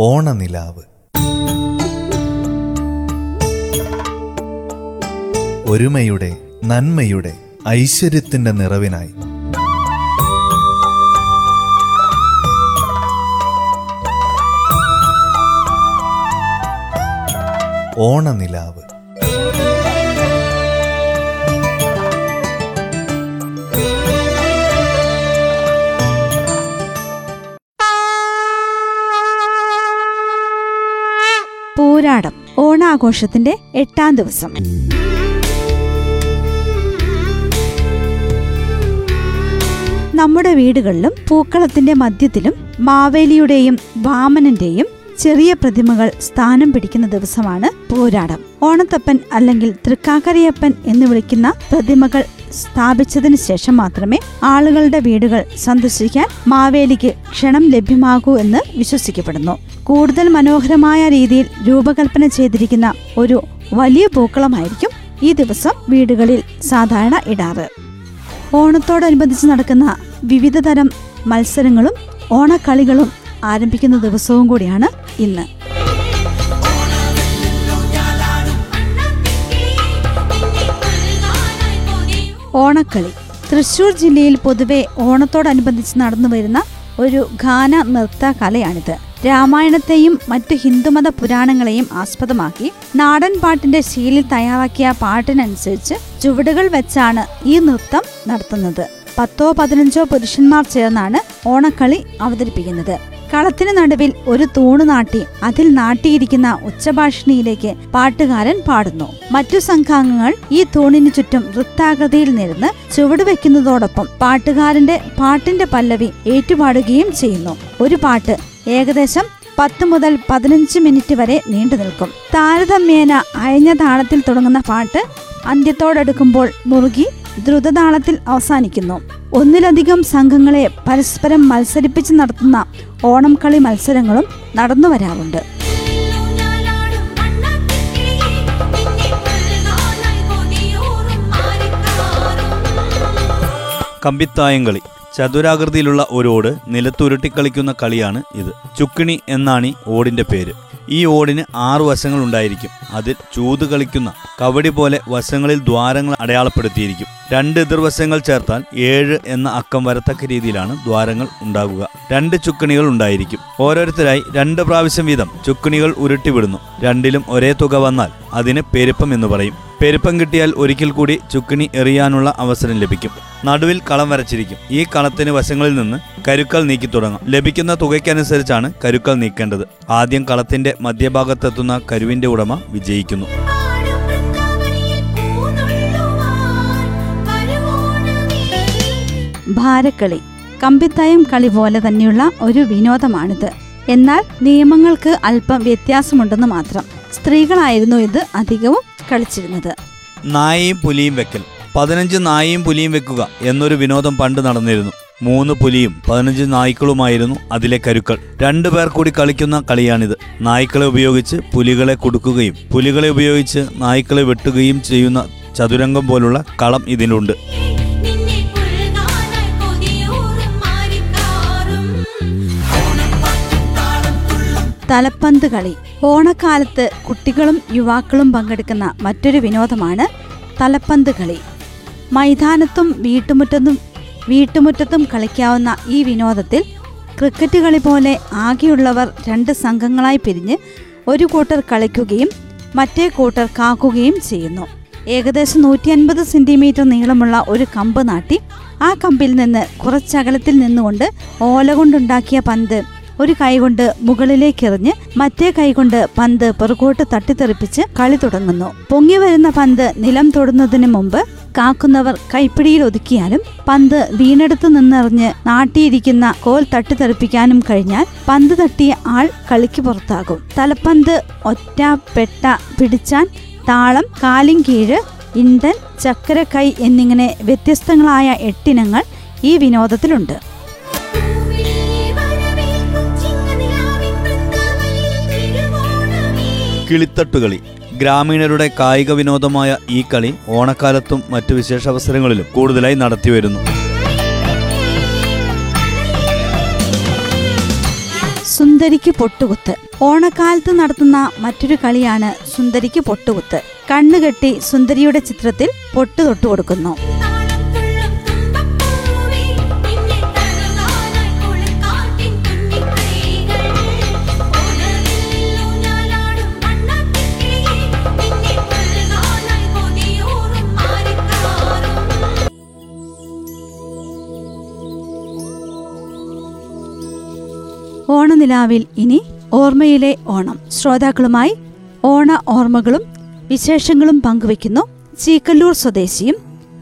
ഓണനിലാവ്. ഒരുമയുടെ നന്മയുടെ ഐശ്വര്യത്തിന്റെ നിറവിനായി. ഓണനിലാവ്. പോരാടം ഓണാഘോഷത്തിന്റെ എട്ടാം ദിവസം. നമ്മുടെ വീടുകളിലും പൂക്കളത്തിന്റെ മധ്യത്തിലും മാവേലിയുടെയും വാമനന്റെയും ചെറിയ പ്രതിമകൾ സ്ഥാനം പിടിക്കുന്ന ദിവസമാണ് പോരാടം. ഓണത്തപ്പൻ അല്ലെങ്കിൽ തൃക്കാക്കരയപ്പൻ എന്ന് വിളിക്കുന്ന പ്രതിമകൾ സ്ഥാപിച്ചതിന് ശേഷം മാത്രമേ ആളുകളുടെ വീടുകൾ സന്ദർശിക്കാൻ മാവേലിക്ക് ക്ഷണം ലഭ്യമാകൂ എന്ന് വിശ്വസിക്കപ്പെടുന്നു. കൂടുതൽ മനോഹരമായ രീതിയിൽ രൂപകൽപ്പന ചെയ്തിരിക്കുന്ന ഒരു വലിയ പൂക്കളമായിരിക്കും ഈ ദിവസം വീടുകളിൽ സാധാരണ ഇടാറ്. ഓണത്തോടനുബന്ധിച്ച് നടക്കുന്ന വിവിധ തരം മത്സരങ്ങളും ഓണക്കളികളും ആരംഭിക്കുന്ന ദിവസവും കൂടിയാണ് ഇന്ന്. ഓണക്കളി. തൃശൂർ ജില്ലയിൽ പൊതുവെ ഓണത്തോടനുബന്ധിച്ച് നടന്നു വരുന്ന ഒരു ഗാന നൃത്ത കലയാണിത്. രാമായണത്തെയും മറ്റു ഹിന്ദുമത പുരാണങ്ങളെയും ആസ്പദമാക്കി നാടൻ പാട്ടിന്റെ ശീലിൽ തയ്യാറാക്കിയ പാട്ടിനനുസരിച്ച് ചുവടുകൾ വെച്ചാണ് ഈ നൃത്തം നടത്തുന്നത്. പത്തോ പതിനഞ്ചോ പുരുഷന്മാർ ചേർന്നാണ് ഓണക്കളി അവതരിപ്പിക്കുന്നത്. കളത്തിന് നടുവിൽ ഒരു തൂണ് നാട്ടി അതിൽ നാട്ടിയിരിക്കുന്ന ഉച്ചഭാഷിണിയിലേക്ക് പാട്ടുകാരൻ പാടുന്നു. മറ്റു സംഘാംഗങ്ങൾ ഈ തൂണിനു ചുറ്റും വൃത്താകൃതിയിൽ നിന്ന് ചുവട് വെക്കുന്നതോടൊപ്പം പാട്ടുകാരന്റെ പാട്ടിന്റെ പല്ലവി ഏറ്റുപാടുകയും ചെയ്യുന്നു. ഒരു പാട്ട് ഏകദേശം പത്ത് മുതൽ പതിനഞ്ച് മിനിറ്റ് വരെ നീണ്ടു നിൽക്കും. താരതമ്യേന അയഞ്ഞ താളത്തിൽ തുടങ്ങുന്ന പാട്ട് അന്ത്യത്തോടടുക്കുമ്പോൾ മുറുകി ദ്രുതതാളത്തിൽ അവസാനിക്കുന്നു. ഒന്നിലധികം സംഘങ്ങളെ പരസ്പരം മത്സരിപ്പിച്ച് നടത്തുന്ന ഓണം കളി മത്സരങ്ങളും നടന്നു വരാറുണ്ട്. കമ്പിത്തായംകളി ചതുരാകൃതിയിലുള്ള ഒരു ഓട് നിലത്തുരുട്ടി കളിക്കുന്ന കളിയാണ് ഇത്. ചുക്കിണി എന്നാണ് ഓടിന്റെ പേര്. ഈ ഓടിന് ആറു വശങ്ങൾ ഉണ്ടായിരിക്കും. അതിൽ ചൂത് കളിക്കുന്ന കവടി പോലെ വശങ്ങളിൽ ദ്വാരങ്ങൾ അടയാളപ്പെടുത്തിയിരിക്കും. രണ്ട് എതിർവശങ്ങൾ ചേർത്താൽ ഏഴ് എന്ന അക്കം വരത്തക്ക രീതിയിലാണ് ദ്വാരങ്ങൾ ഉണ്ടാകുക. രണ്ട് ചുക്കണികൾ ഉണ്ടായിരിക്കും. ഓരോരുത്തരായി രണ്ട് പ്രാവശ്യം വീതം ചുക്കണികൾ ഉരുട്ടിവിടുന്നു. രണ്ടിലും ഒരേ തുക വന്നാൽ അതിന് പെരുപ്പം എന്ന് പറയും. പെരുപ്പം കിട്ടിയാൽ ഒരിക്കൽ കൂടി ചുക്കിണി എറിയാനുള്ള അവസരം ലഭിക്കും. നടുവിൽ കളം വരച്ചിരിക്കും. ഈ കളത്തിന് വശങ്ങളിൽ നിന്ന് കരുക്കൾ നീക്കി തുടങ്ങാം. ലഭിക്കുന്ന തുകയ്ക്കനുസരിച്ചാണ് കരുക്കൾ നീക്കേണ്ടത്. ആദ്യം കളത്തിന്റെ മധ്യഭാഗത്തെത്തുന്ന കരുവിന്റെ ഉടമ വിജയിക്കുന്നു. ഭാരക്കളി. കമ്പിത്തായം കളി പോലെ തന്നെയുള്ള ഒരു വിനോദമാണിത്. എന്നാൽ നിയമങ്ങൾക്ക് അല്പം വ്യത്യാസമുണ്ടെന്ന് മാത്രം. സ്ത്രീകളായിരുന്നു ഇത് അധികവും കളിച്ചിരുന്നത്. നായയും പുലിയും വെക്കൽ. പതിനഞ്ച് നായയും പുലിയും വെക്കുക എന്നൊരു വിനോദം പണ്ട് നടന്നിരുന്നു. മൂന്ന് പുലിയും പതിനഞ്ച് നായ്ക്കളുമായിരുന്നു അതിലെ കരുക്കൾ. രണ്ടു പേർ കൂടി കളിക്കുന്ന കളിയാണിത്. നായ്ക്കളെ ഉപയോഗിച്ച് പുലികളെ കൊടുക്കുകയും പുലികളെ ഉപയോഗിച്ച് നായ്ക്കളെ വെട്ടുകയും ചെയ്യുന്ന ചതുരംഗം പോലുള്ള കളം ഇതിലുണ്ട്. തലപ്പന്ത് കളി. ഓണക്കാലത്ത് കുട്ടികളും യുവാക്കളും പങ്കെടുക്കുന്ന മറ്റൊരു വിനോദമാണ് തലപ്പന്ത് കളി. മൈതാനത്തും വീട്ടുമുറ്റത്തും വീട്ടുമുറ്റത്തും കളിക്കാവുന്ന ഈ വിനോദത്തിൽ ക്രിക്കറ്റ് കളി പോലെ ആകെയുള്ളവർ രണ്ട് സംഘങ്ങളായി പിരിഞ്ഞ് ഒരു കൂട്ടർ കളിക്കുകയും മറ്റേ കൂട്ടർ കാക്കുകയും ചെയ്യുന്നു. ഏകദേശം നൂറ്റി അൻപത് സെന്റിമീറ്റർ നീളമുള്ള ഒരു കമ്പ് നാട്ടി ആ കമ്പിൽ നിന്ന് കുറച്ചകലത്തിൽ നിന്നുകൊണ്ട് ഓല കൊണ്ടുണ്ടാക്കിയ പന്ത് ഒരു കൈകൊണ്ട് മുകളിലേക്കെറിഞ്ഞ് മറ്റേ കൈകൊണ്ട് പന്ത് പുറകോട്ട് തട്ടിത്തെറിപ്പിച്ച് കളി തുടങ്ങുന്നു. പൊങ്ങി വരുന്ന പന്ത് നിലം തൊടുന്നതിന് മുമ്പ് കാക്കുന്നവർ കൈപ്പിടിയിൽ ഒതുക്കിയാലും പന്ത് വീണെടുത്ത് നിന്നെറിഞ്ഞ് നാട്ടിയിരിക്കുന്ന കോൽ തട്ടിത്തെറിപ്പിക്കാനും കഴിഞ്ഞാൽ പന്ത് തട്ടിയ ആൾ കളിക്ക് പുറത്താകും. തലപ്പന്ത് ഒറ്റ പെട്ട പിടിച്ചാൻ താളം കാലിൻ കീഴ് ഇണ്ടൻ ചക്കരക്കൈ എന്നിങ്ങനെ വ്യത്യസ്തങ്ങളായ എട്ടിനങ്ങൾ ഈ വിനോദത്തിലുണ്ട്. കിളിത്തട്ടുകളി. ഗ്രാമീണരുടെ കായിക വിനോദമായ ഈ കളി ഓണക്കാലത്തും മറ്റു വിശേഷാവസരങ്ങളിലും കൂടുതലായി നടത്തിവരുന്നു സുന്ദരിക്ക് പൊട്ടുകുത്ത്. ഓണക്കാലത്ത് നടത്തുന്ന മറ്റൊരു കളിയാണ് സുന്ദരിക്ക് പൊട്ടുകുത്ത്. കണ്ണുകെട്ടി സുന്ദരിയുടെ ചിത്രത്തിൽ പൊട്ടു തൊട്ടു കൊടുക്കുന്നു ഓണനിലാവിൽ ഇനി ഓർമ്മയിലെ ഓണം. ശ്രോതാക്കളുമായി ഓണ ഓർമ്മകളും വിശേഷങ്ങളും പങ്കുവയ്ക്കുന്നു ചീക്കല്ലൂർ സ്വദേശിയും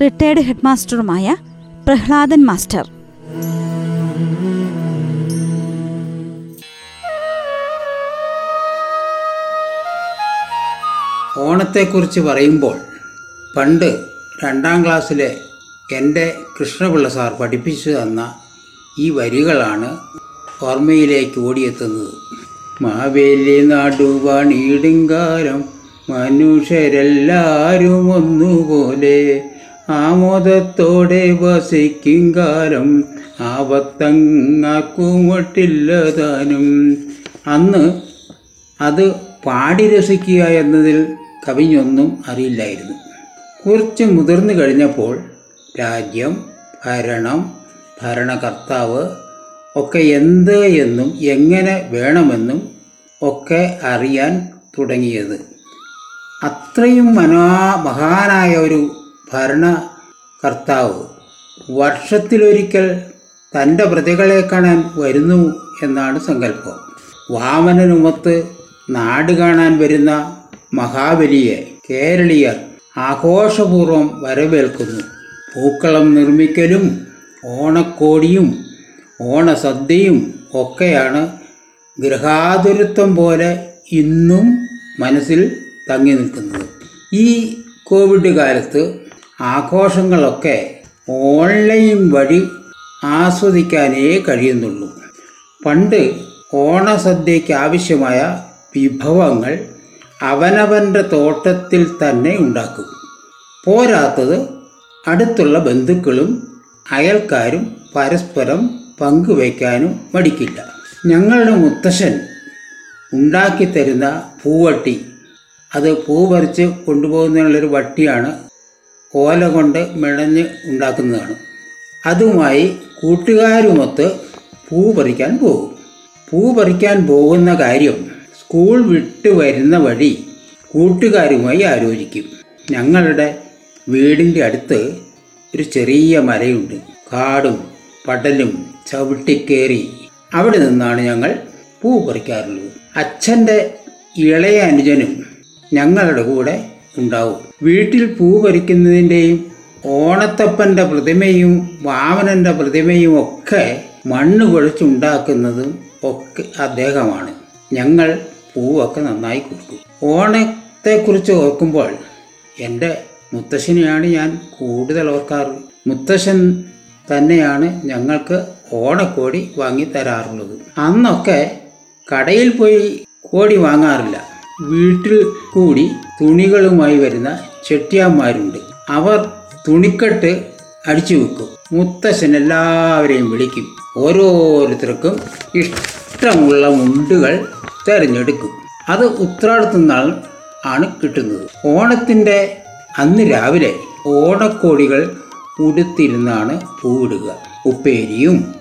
റിട്ടയർഡ് ഹെഡ്മാസ്റ്ററുമായ പ്രഹ്ലാദൻ മാസ്റ്റർ. ഓണത്തെക്കുറിച്ച് പറയുമ്പോൾ പണ്ട് രണ്ടാം ക്ലാസ്സിലെ എന്റെ കൃഷ്ണപിള്ള സാർ പഠിപ്പിച്ചു തന്ന ഈ വരികളാണ് ഓർമ്മയിലേക്ക് ഓടിയെത്തുന്നത്. മാവേലി നാടുവാണിടുങ്കാരം മനുഷ്യരെല്ലാരും ഒന്നുപോലെ ആമോദത്തോടെ വസിക്കും കാലം. ആപത്തങ്ങാക്കുമട്ടില്ലതാനും. അന്ന് അത് പാടി രസിക്കുക എന്നതിൽ കവിഞ്ഞൊന്നും അറിയില്ലായിരുന്നു. കുറച്ച് മുതിർന്നു കഴിഞ്ഞപ്പോൾ രാജ്യം ഭരണം ഭരണകർത്താവ് ഒക്കെ എന്ത് എന്നും എങ്ങനെ വേണമെന്നും ഒക്കെ അറിയാൻ തുടങ്ങിയത്. അത്രയും മനോ മഹാനായ ഒരു ഭരണകർത്താവ് വർഷത്തിലൊരിക്കൽ തന്റെ പ്രതികളെ കാണാൻ വരുന്നു എന്നാണ് സങ്കല്പം. വാമനുമത്ത് നാട് കാണാൻ വരുന്ന മഹാബലിയെ കേരളീയർ ആഘോഷപൂർവം വരവേൽക്കുന്നു. പൂക്കളം നിർമ്മിക്കലും ഓണക്കോടിയും ഓണസദ്യയും ഒക്കെയാണ് ഗൃഹാതുരത്വം പോലെ ഇന്നും മനസ്സിൽ തങ്ങി നിൽക്കുന്നത്. ഈ കോവിഡ് കാലത്ത് ആഘോഷങ്ങളൊക്കെ ഓൺലൈൻ വഴി ആസ്വദിക്കാനേ കഴിയുന്നുള്ളൂ. പണ്ട് ഓണസദ്യയ്ക്ക് ആവശ്യമായ വിഭവങ്ങൾ അവനവന്റെ തോട്ടത്തിൽ തന്നെ ഉണ്ടാക്കും. പോരാത്തത് അടുത്തുള്ള ബന്ധുക്കളും അയൽക്കാരും പരസ്പരം പങ്കുവയ്ക്കാനും മടിക്കില്ല. ഞങ്ങളുടെ മുത്തശ്ശൻ ഉണ്ടാക്കി തരുന്ന പൂവട്ടി അത് പൂ പറിച്ച് കൊണ്ടുപോകുന്നതിനുള്ളൊരു വട്ടിയാണ് ഓല കൊണ്ട് മിഴഞ്ഞ് ഉണ്ടാക്കുന്നതാണ്. അതുമായി കൂട്ടുകാരുമൊത്ത് പൂ പറിക്കാൻ പോകും. പൂ പറിക്കാൻ പോകുന്ന കാര്യം സ്കൂൾ വിട്ട് വരുന്ന വഴി കൂട്ടുകാരുമായി ആലോചിക്കും. ഞങ്ങളുടെ വീടിന്റെ അടുത്ത് ഒരു ചെറിയ മരയുണ്ട്. കാടും പടലും ചവിട്ടിക്കേറി അവിടെ നിന്നാണ് ഞങ്ങൾ പൂ പറിക്കാറുള്ളത്. അച്ഛന്റെ ഇളയ അനുജനും ഞങ്ങളുടെ കൂടെ ഉണ്ടാവും. വീട്ടിൽ പൂ പറിക്കുന്നതിന്റെയും ഓണത്തപ്പന്റെ പ്രതിമയും വാമനന്റെ പ്രതിമയും ഒക്കെ മണ്ണ് കുഴച്ചുണ്ടാക്കുന്നതും ഒക്കെ അദ്ദേഹമാണ്. ഞങ്ങൾ പൂവൊക്കെ നന്നായി കൊടുക്കും ഓണത്തെക്കുറിച്ച് ഓർക്കുമ്പോൾ എന്റെ മുത്തശ്ശനെയാണ് ഞാൻ കൂടുതൽ ഓർക്കാറ്. മുത്തശ്ശൻ തന്നെയാണ് ഞങ്ങൾക്ക് ഓണക്കോടി വാങ്ങി തരാറുള്ളത് അന്നൊക്കെ കടയിൽ പോയി കോടി വാങ്ങാറില്ല. വീട്ടിൽ കൂടി തുണികളുമായി വരുന്ന ചെട്ടിയാന്മാരുണ്ട്. അവർ തുണിക്കെട്ട് അടിച്ചു വെക്കും. മുത്തശ്ശൻ എല്ലാവരെയും വിളിക്കും. ഓരോരുത്തർക്കും ഇഷ്ടമുള്ള മുണ്ടുകൾ തിരഞ്ഞെടുക്കും. അത് ഉത്രാടത്തുനിന്നാൾ ആണ് കിട്ടുന്നത്. ഓണത്തിന്റെ അന്ന് രാവിലെ ഓണക്കോടികൾ ഉടുത്തിരുന്നാണ് പൂവിടുക. ഉപ്പേരിയും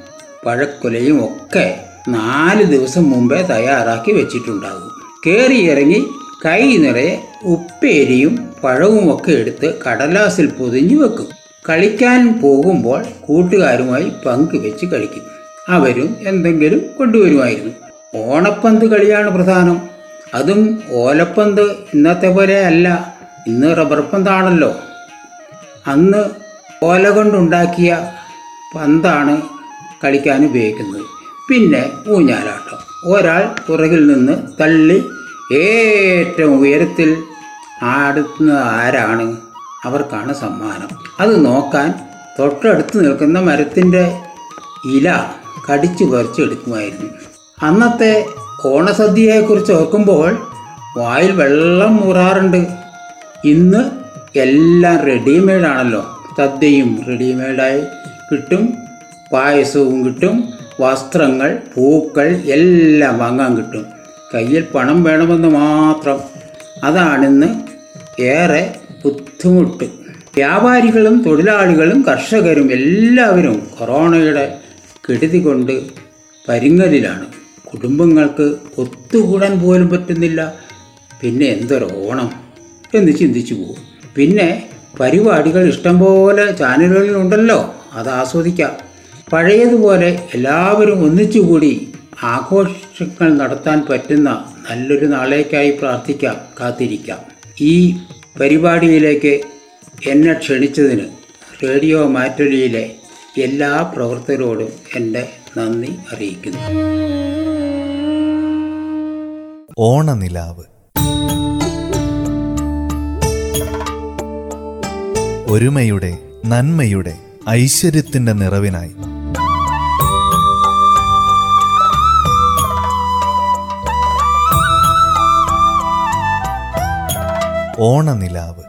പഴക്കൊലയും ഒക്കെ നാല് ദിവസം മുമ്പേ തയ്യാറാക്കി വെച്ചിട്ടുണ്ടാകും. കയറി ഇറങ്ങി കൈ നിറയെ ഉപ്പേരിയും പഴവും ഒക്കെ എടുത്ത് കടലാസിൽ പൊതിഞ്ഞു വെക്കും. കളിക്കാൻ പോകുമ്പോൾ കൂട്ടുകാരുമായി പങ്കുവെച്ച് കളിക്കും. അവരും എന്തെങ്കിലും കൊണ്ടുവരുമായിരുന്നു. ഓണപ്പന്ത് കളിയാണ് പ്രധാനം. അതും ഓലപ്പന്ത് ഇന്നത്തെ പോലെ അല്ല. ഇന്ന് റബ്ബർ പന്താണല്ലോ. അന്ന് ഓല കൊണ്ടുണ്ടാക്കിയ പന്താണ് കളിക്കാൻ ഉപയോഗിക്കുന്നത്. പിന്നെ ഊഞ്ഞാലാട്ടം. ഒരാൾ പുറകിൽ നിന്ന് തള്ളി ഏറ്റവും ഉയരത്തിൽ ആടുന്നത് ആരാണ്? അവർക്കാണ് സമ്മാനം. അത് നോക്കാൻ തൊട്ടടുത്ത് നിൽക്കുന്ന മരത്തിന്റെ ഇല കടിച്ചു പറിച്ചെടുക്കുമായിരുന്നു അന്നത്തെ ഓണസദ്യയെക്കുറിച്ച് ഓർക്കുമ്പോൾ വായിൽ വെള്ളം മുറാറുണ്ട് ഇന്ന് എല്ലാം റെഡിമെയ്ഡാണല്ലോ സദ്യയും റെഡിമെയ്ഡായി കിട്ടും. പായസവും കിട്ടും വസ്ത്രങ്ങൾ പൂക്കൾ എല്ലാം വാങ്ങാൻ കിട്ടും. കയ്യിൽ പണം വേണമെന്ന് മാത്രം. അതാണിന്ന് ഏറെ ബുദ്ധിമുട്ട്. വ്യാപാരികളും തൊഴിലാളികളും കർഷകരും എല്ലാവരും കൊറോണയുടെ കെടുതി കൊണ്ട് പരിങ്ങലിലാണ്. കുടുംബങ്ങൾക്ക് ഒത്തുകൂടാൻ പോലും പറ്റുന്നില്ല. പിന്നെ എന്തൊരു ഓണം എന്ന് ചിന്തിച്ചു പോകും പിന്നെ പരിപാടികൾ ഇഷ്ടംപോലെ ചാനലുകളിലുണ്ടല്ലോ. അത് ആസ്വദിക്കാം. പഴയതുപോലെ എല്ലാവരും ഒന്നിച്ചുകൂടി ആഘോഷങ്ങൾ നടത്താൻ പറ്റുന്ന നല്ലൊരു നാളേക്കായി പ്രാർത്ഥിക്കാം കാത്തിരിക്കാം. ഈ പരിപാടിയിലേക്ക് എന്നെ ക്ഷണിച്ചതിന് റേഡിയോ മാറ്റൊലിയിലെ എല്ലാ പ്രവർത്തകരോടും എന്റെ നന്ദി അറിയിക്കുന്നു. ഓണനിലാവ്. ഒരുമയുടെ നന്മയുടെ ഐശ്വര്യത്തിന്റെ നിറവിനായി. ഓണനിലാവ്.